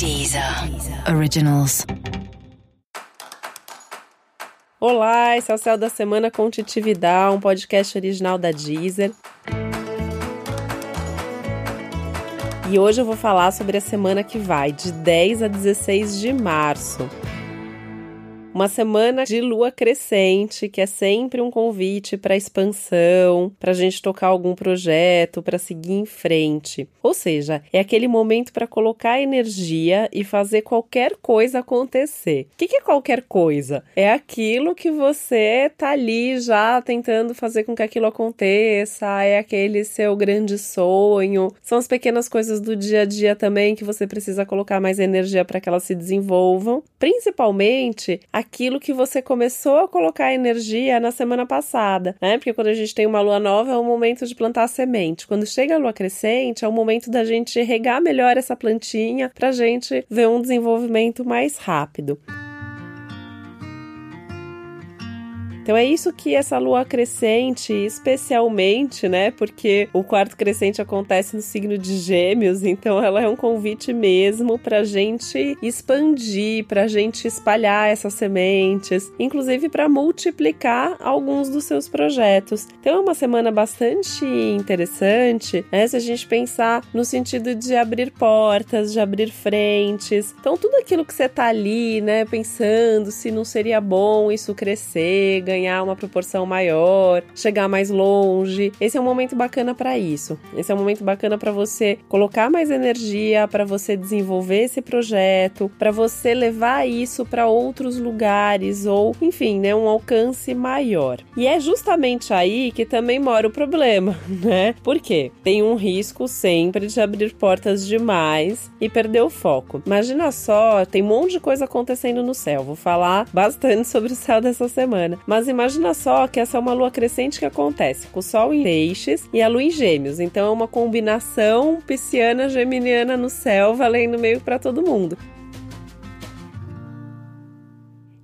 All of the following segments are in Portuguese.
Deezer Originals. Olá, esse é o Céu da Semana com Titividade, um podcast original da Deezer. E hoje eu vou falar sobre a semana que vai, de 10 a 16 de março. Uma semana de lua crescente, que é sempre um convite para expansão, para a gente tocar algum projeto, para seguir em frente. Ou seja, é aquele momento para colocar energia e fazer qualquer coisa acontecer. O que, que é qualquer coisa? É aquilo que você tá ali já tentando fazer com que aquilo aconteça, é aquele seu grande sonho. São as pequenas coisas do dia a dia também que você precisa colocar mais energia para que elas se desenvolvam. Principalmente aquilo que você começou a colocar energia na semana passada, né? Porque quando a gente tem uma lua nova é o momento de plantar a semente. Quando chega a lua crescente é o momento da gente regar melhor essa plantinha para gente ver um desenvolvimento mais rápido. Então é isso que essa lua crescente, especialmente, né? Porque o quarto crescente acontece no signo de Gêmeos, então ela é um convite mesmo para gente expandir, para gente espalhar essas sementes, inclusive para multiplicar alguns dos seus projetos. Então é uma semana bastante interessante, né? Se a gente pensar no sentido de abrir portas, de abrir frentes. Então tudo aquilo que você tá ali, né, pensando se não seria bom isso crescer, ganhar ganhar uma proporção maior, chegar mais longe. Esse é um momento bacana para isso. Esse é um momento bacana para você colocar mais energia, para você desenvolver esse projeto, para você levar isso para outros lugares ou, enfim, né, um alcance maior. E é justamente aí que também mora o problema, né? Porque tem um risco sempre de abrir portas demais e perder o foco. Imagina só, tem um monte de coisa acontecendo no céu. Vou falar bastante sobre o céu dessa semana, mas imagina só que essa é uma lua crescente que acontece com o Sol em Peixes e a Lua em Gêmeos. Então é uma combinação pisciana-geminiana no céu, valendo meio para todo mundo.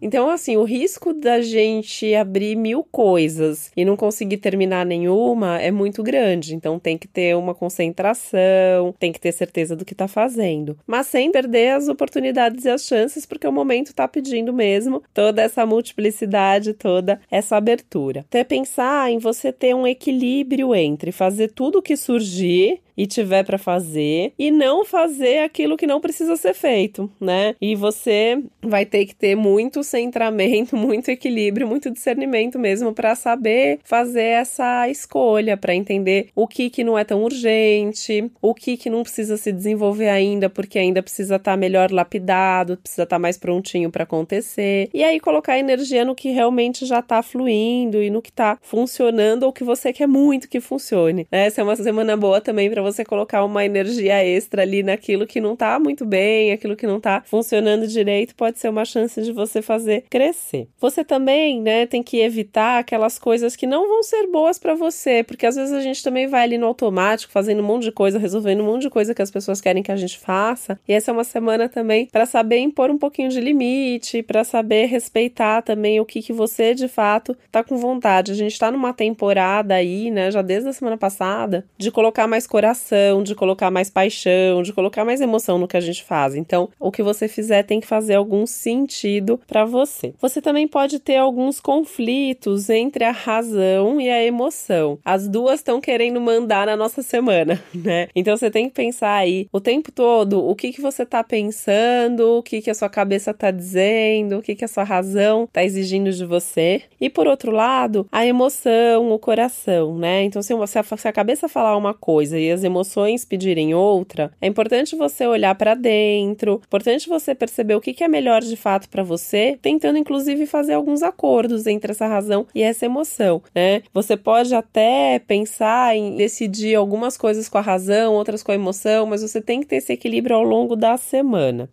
Então, assim, o risco da gente abrir mil coisas e não conseguir terminar nenhuma é muito grande. Então, tem que ter uma concentração, tem que ter certeza do que está fazendo, mas sem perder as oportunidades e as chances, porque o momento está pedindo mesmo toda essa multiplicidade, toda essa abertura. Até pensar em você ter um equilíbrio entre fazer tudo o que surgir e tiver para fazer e não fazer aquilo que não precisa ser feito, né? E você vai ter que ter muito centramento, muito equilíbrio, muito discernimento mesmo para saber fazer essa escolha, para entender o que que não é tão urgente, o que que não precisa se desenvolver ainda porque ainda precisa estar tá melhor lapidado, precisa estar tá mais prontinho para acontecer. E aí colocar energia no que realmente já está fluindo e no que está funcionando ou que você quer muito que funcione. Essa é uma semana boa também para você colocar uma energia extra ali naquilo que não tá muito bem, aquilo que não tá funcionando direito, pode ser uma chance de você fazer crescer. Você também, né, tem que evitar aquelas coisas que não vão ser boas para você, porque às vezes a gente também vai ali no automático, fazendo um monte de coisa, resolvendo um monte de coisa que as pessoas querem que a gente faça. E essa é uma semana também para saber impor um pouquinho de limite, para saber respeitar também o que que você de fato tá com vontade. A gente tá numa temporada aí, né, já desde a semana passada, de colocar mais coração de colocar mais paixão, de colocar mais emoção no que a gente faz. Então, o que você fizer tem que fazer algum sentido para você. Você também pode ter alguns conflitos entre a razão e a emoção. As duas estão querendo mandar na nossa semana, né? Então você tem que pensar aí o tempo todo o que que você tá pensando, o que que a sua cabeça tá dizendo, o que que a sua razão tá exigindo de você. E por outro lado, a emoção, o coração, né? Então se a, se a cabeça falar uma coisa e as emoções pedirem outra, é importante você olhar para dentro, importante você perceber o que, é melhor de fato para você, tentando inclusive fazer alguns acordos entre essa razão e essa emoção, né? Você pode até pensar em decidir algumas coisas com a razão, outras com a emoção, mas você tem que ter esse equilíbrio ao longo da semana.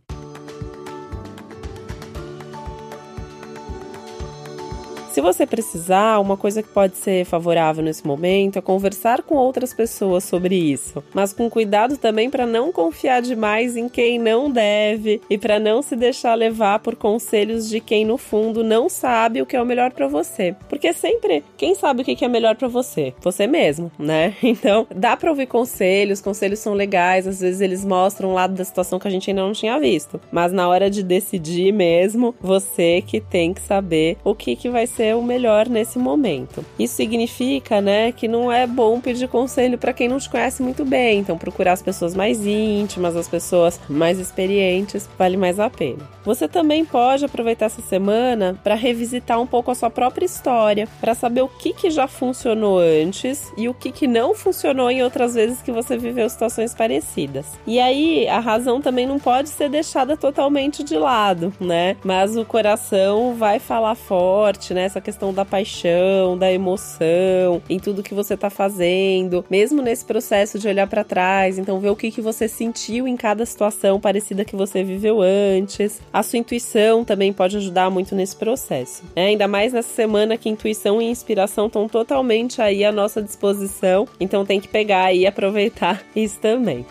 Se você precisar, uma coisa que pode ser favorável nesse momento é conversar com outras pessoas sobre isso, mas com cuidado também para não confiar demais em quem não deve e para não se deixar levar por conselhos de quem no fundo não sabe o que é o melhor para você. Porque sempre quem sabe o que é melhor para você? Você mesmo, né? Então, dá para ouvir conselhos, conselhos são legais, às vezes eles mostram um lado da situação que a gente ainda não tinha visto. Mas na hora de decidir mesmo, você que tem que saber o que, que vai ser o melhor nesse momento. Isso significa, né, que não é bom pedir conselho para quem não te conhece muito bem. Então, procurar as pessoas mais íntimas, as pessoas mais experientes, vale mais a pena. Você também pode aproveitar essa semana para revisitar um pouco a sua própria história, para saber o que, que já funcionou antes e o que, que não funcionou em outras vezes que você viveu situações parecidas. E aí, a razão também não pode ser deixada totalmente de lado, né? Mas o coração vai falar forte, né? Essa questão da paixão, da emoção, em tudo que você tá fazendo, mesmo nesse processo de olhar para trás, então ver o que, que você sentiu em cada situação parecida que você viveu antes. A sua intuição também pode ajudar muito nesse processo. Né? Ainda mais nessa semana que intuição e inspiração estão totalmente aí à nossa disposição, então tem que pegar e aproveitar isso também.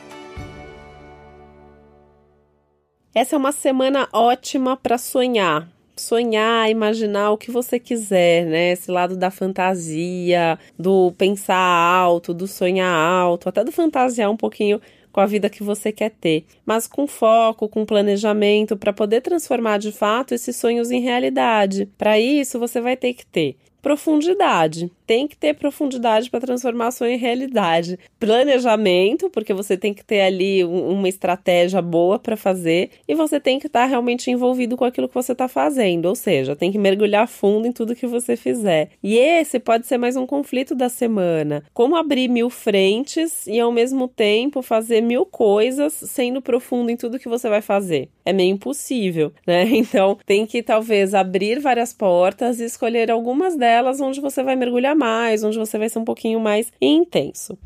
Essa é uma semana ótima para sonhar. Sonhar, imaginar o que você quiser, né? Esse lado da fantasia, do pensar alto, do sonhar alto, até do fantasiar um pouquinho com a vida que você quer ter, mas com foco, com planejamento para poder transformar de fato esses sonhos em realidade. Para isso, você vai ter que ter profundidade tem que ter profundidade para transformação em realidade. Planejamento, porque você tem que ter ali uma estratégia boa para fazer e você tem que estar tá realmente envolvido com aquilo que você está fazendo, ou seja, tem que mergulhar fundo em tudo que você fizer. E esse pode ser mais um conflito da semana. Como abrir mil frentes e ao mesmo tempo fazer mil coisas sendo profundo em tudo que você vai fazer? É meio impossível, né? Então tem que talvez abrir várias portas e escolher algumas delas onde você vai mergulhar mais, onde você vai ser um pouquinho mais intenso.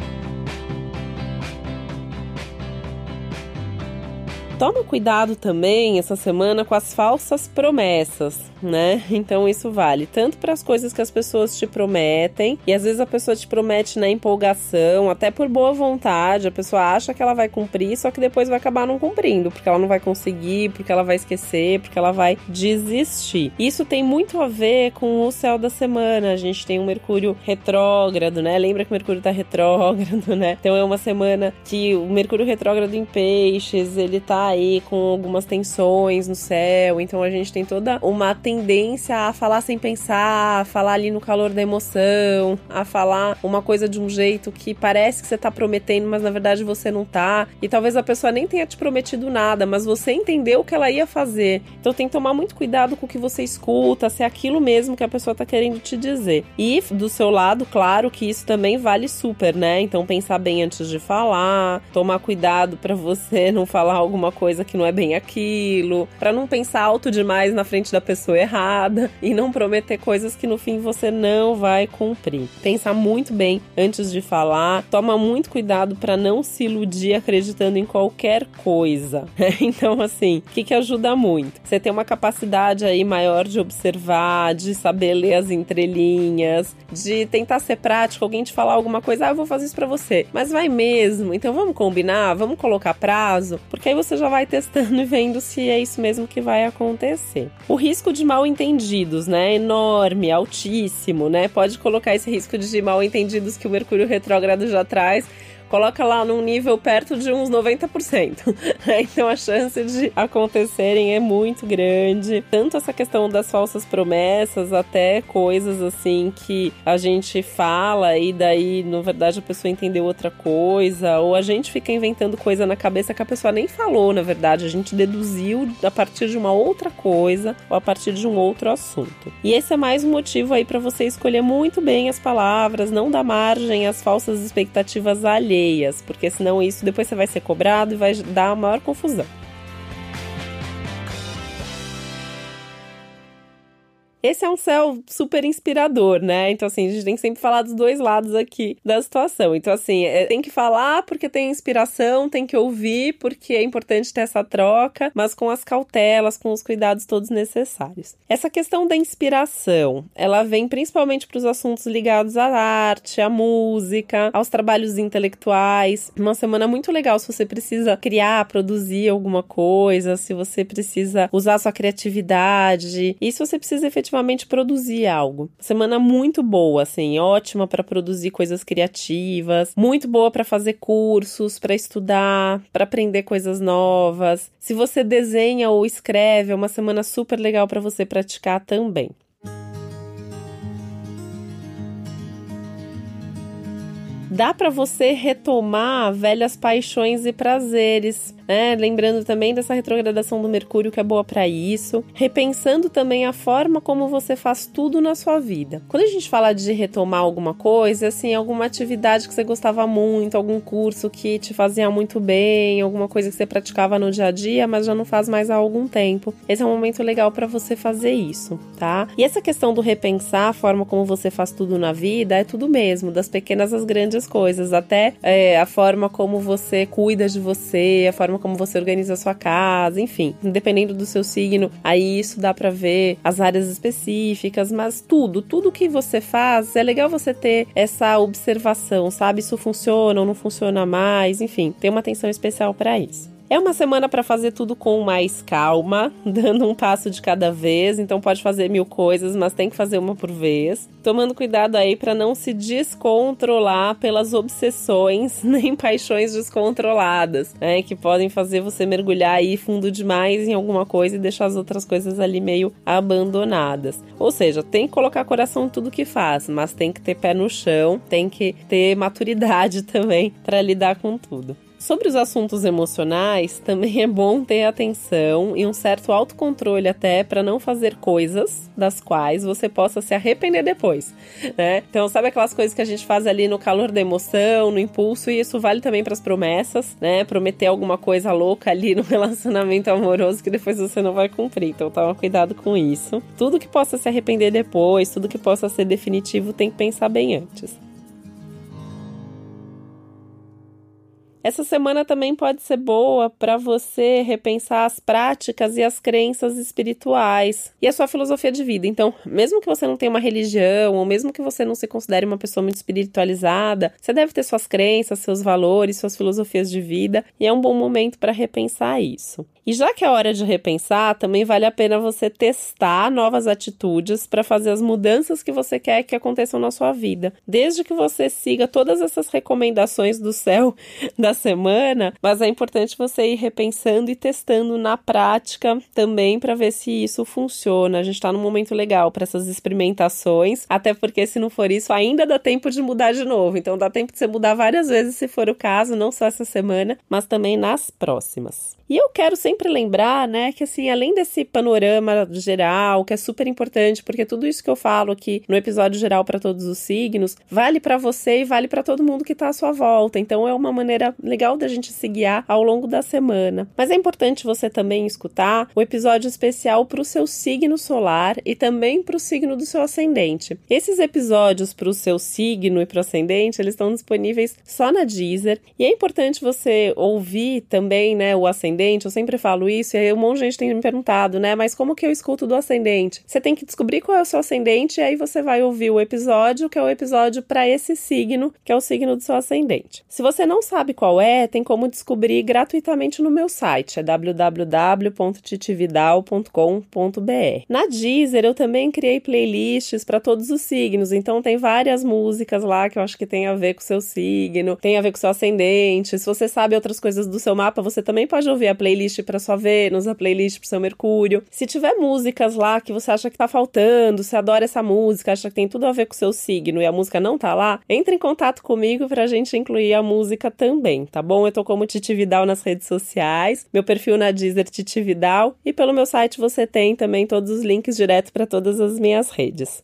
Toma cuidado também essa semana com as falsas promessas né? Então isso vale tanto para as coisas que as pessoas te prometem, e às vezes a pessoa te promete na empolgação, até por boa vontade, a pessoa acha que ela vai cumprir, só que depois vai acabar não cumprindo, porque ela não vai conseguir, porque ela vai esquecer, porque ela vai desistir. Isso tem muito a ver com o céu da semana. A gente tem um Mercúrio retrógrado, né? Lembra que o Mercúrio tá retrógrado, né? Então é uma semana que o Mercúrio retrógrado em peixes, ele aí com algumas tensões no céu, então a gente tem toda uma tendência a falar sem pensar, a falar ali no calor da emoção, a falar uma coisa de um jeito que parece que você tá prometendo, mas na verdade você não tá. E talvez a pessoa nem tenha te prometido nada, mas você entendeu o que ela ia fazer. Então tem que tomar muito cuidado com o que você escuta, se é aquilo mesmo que a pessoa tá querendo te dizer. E do seu lado, claro que isso também vale super, né? Então pensar bem antes de falar, tomar cuidado para você não falar alguma coisa que não é bem aquilo, para não pensar alto demais na frente da pessoa errada e não prometer coisas que no fim você não vai cumprir. Pensar muito bem antes de falar, toma muito cuidado para não se iludir acreditando em qualquer coisa. então, assim, o que, que ajuda muito? Você tem uma capacidade aí maior de observar, de saber ler as entrelinhas, de tentar ser prático, alguém te falar alguma coisa, ah, eu vou fazer isso para você, mas vai mesmo, então vamos combinar, vamos colocar prazo, porque aí você já vai testando e vendo se é isso mesmo que vai acontecer. O risco de mal entendidos, né? Enorme, altíssimo, né? Pode colocar esse risco de mal entendidos que o Mercúrio retrógrado já traz coloca lá num nível perto de uns 90%. então a chance de acontecerem é muito grande. Tanto essa questão das falsas promessas, até coisas assim que a gente fala e daí, na verdade, a pessoa entendeu outra coisa, ou a gente fica inventando coisa na cabeça que a pessoa nem falou, na verdade, a gente deduziu a partir de uma outra coisa ou a partir de um outro assunto. E esse é mais um motivo aí para você escolher muito bem as palavras, não dar margem às falsas expectativas alheias alheias, porque senão isso depois você vai ser cobrado e vai dar a maior confusão. Esse é um céu super inspirador, né? Então, assim, a gente tem que sempre falar dos dois lados aqui da situação. Então, assim, é, tem que falar porque tem inspiração, tem que ouvir porque é importante ter essa troca, mas com as cautelas, com os cuidados todos necessários. Essa questão da inspiração, ela vem principalmente para os assuntos ligados à arte, à música, aos trabalhos intelectuais. Uma semana muito legal se você precisa criar, produzir alguma coisa, se você precisa usar sua criatividade e se você precisa efetivamente produzir algo. Semana muito boa, assim, ótima para produzir coisas criativas, muito boa para fazer cursos, para estudar, para aprender coisas novas. Se você desenha ou escreve, é uma semana super legal para você praticar também. dá para você retomar velhas paixões e prazeres né? Lembrando também dessa retrogradação do Mercúrio que é boa para isso, repensando também a forma como você faz tudo na sua vida. Quando a gente fala de retomar alguma coisa, assim, alguma atividade que você gostava muito, algum curso que te fazia muito bem, alguma coisa que você praticava no dia a dia, mas já não faz mais há algum tempo. Esse é um momento legal para você fazer isso, tá? E essa questão do repensar a forma como você faz tudo na vida é tudo mesmo, das pequenas às grandes coisas, até é, a forma como você cuida de você, a forma forma como você organiza a sua casa, enfim, dependendo do seu signo, aí isso dá para ver as áreas específicas, mas tudo, tudo que você faz, é legal você ter essa observação, sabe? Isso funciona ou não funciona mais, enfim, tem uma atenção especial para isso. É uma semana para fazer tudo com mais calma, dando um passo de cada vez, então pode fazer mil coisas, mas tem que fazer uma por vez. Tomando cuidado aí para não se descontrolar pelas obsessões nem paixões descontroladas, né, que podem fazer você mergulhar aí fundo demais em alguma coisa e deixar as outras coisas ali meio abandonadas. Ou seja, tem que colocar coração em tudo que faz, mas tem que ter pé no chão, tem que ter maturidade também para lidar com tudo. Sobre os assuntos emocionais, também é bom ter atenção e um certo autocontrole até para não fazer coisas das quais você possa se arrepender depois, né? Então, sabe aquelas coisas que a gente faz ali no calor da emoção, no impulso, e isso vale também para as promessas, né? Prometer alguma coisa louca ali no relacionamento amoroso que depois você não vai cumprir. Então, toma cuidado com isso. Tudo que possa se arrepender depois, tudo que possa ser definitivo, tem que pensar bem antes. Essa semana também pode ser boa para você repensar as práticas e as crenças espirituais e a sua filosofia de vida. Então, mesmo que você não tenha uma religião, ou mesmo que você não se considere uma pessoa muito espiritualizada, você deve ter suas crenças, seus valores, suas filosofias de vida, e é um bom momento para repensar isso. E já que é hora de repensar, também vale a pena você testar novas atitudes para fazer as mudanças que você quer que aconteçam na sua vida. Desde que você siga todas essas recomendações do céu da semana, mas é importante você ir repensando e testando na prática também para ver se isso funciona. A gente está num momento legal para essas experimentações, até porque se não for isso, ainda dá tempo de mudar de novo. Então dá tempo de você mudar várias vezes se for o caso, não só essa semana, mas também nas próximas. E eu quero sempre lembrar, né, que assim, além desse panorama geral, que é super importante, porque tudo isso que eu falo aqui no episódio geral para todos os signos, vale para você e vale para todo mundo que tá à sua volta. Então é uma maneira legal da gente se guiar ao longo da semana. Mas é importante você também escutar o episódio especial para o seu signo solar e também para o signo do seu ascendente. Esses episódios para o seu signo e para o ascendente, eles estão disponíveis só na Deezer, e é importante você ouvir também, né, o ascendente ascendente, eu sempre falo isso, e aí um monte de gente tem me perguntado, né? Mas como que eu escuto do ascendente? Você tem que descobrir qual é o seu ascendente, e aí você vai ouvir o episódio, que é o episódio para esse signo, que é o signo do seu ascendente. Se você não sabe qual é, tem como descobrir gratuitamente no meu site, é www.titividal.com.br. Na Deezer, eu também criei playlists para todos os signos, então tem várias músicas lá que eu acho que tem a ver com o seu signo, tem a ver com o seu ascendente. Se você sabe outras coisas do seu mapa, você também pode ouvir a playlist para sua Vênus, a playlist para seu Mercúrio. Se tiver músicas lá que você acha que tá faltando, você adora essa música, acha que tem tudo a ver com o seu signo e a música não tá lá, entre em contato comigo pra gente incluir a música também, tá bom? Eu tô como Titi Vidal nas redes sociais, meu perfil na Deezer Titi Vidal e pelo meu site você tem também todos os links direto para todas as minhas redes.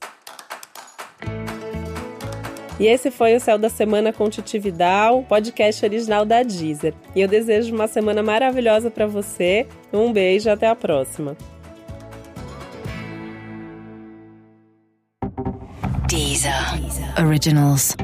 E esse foi o Céu da Semana com Titi Vidal, podcast original da Deezer. E eu desejo uma semana maravilhosa para você. Um beijo, até a próxima. Deezer. Originals.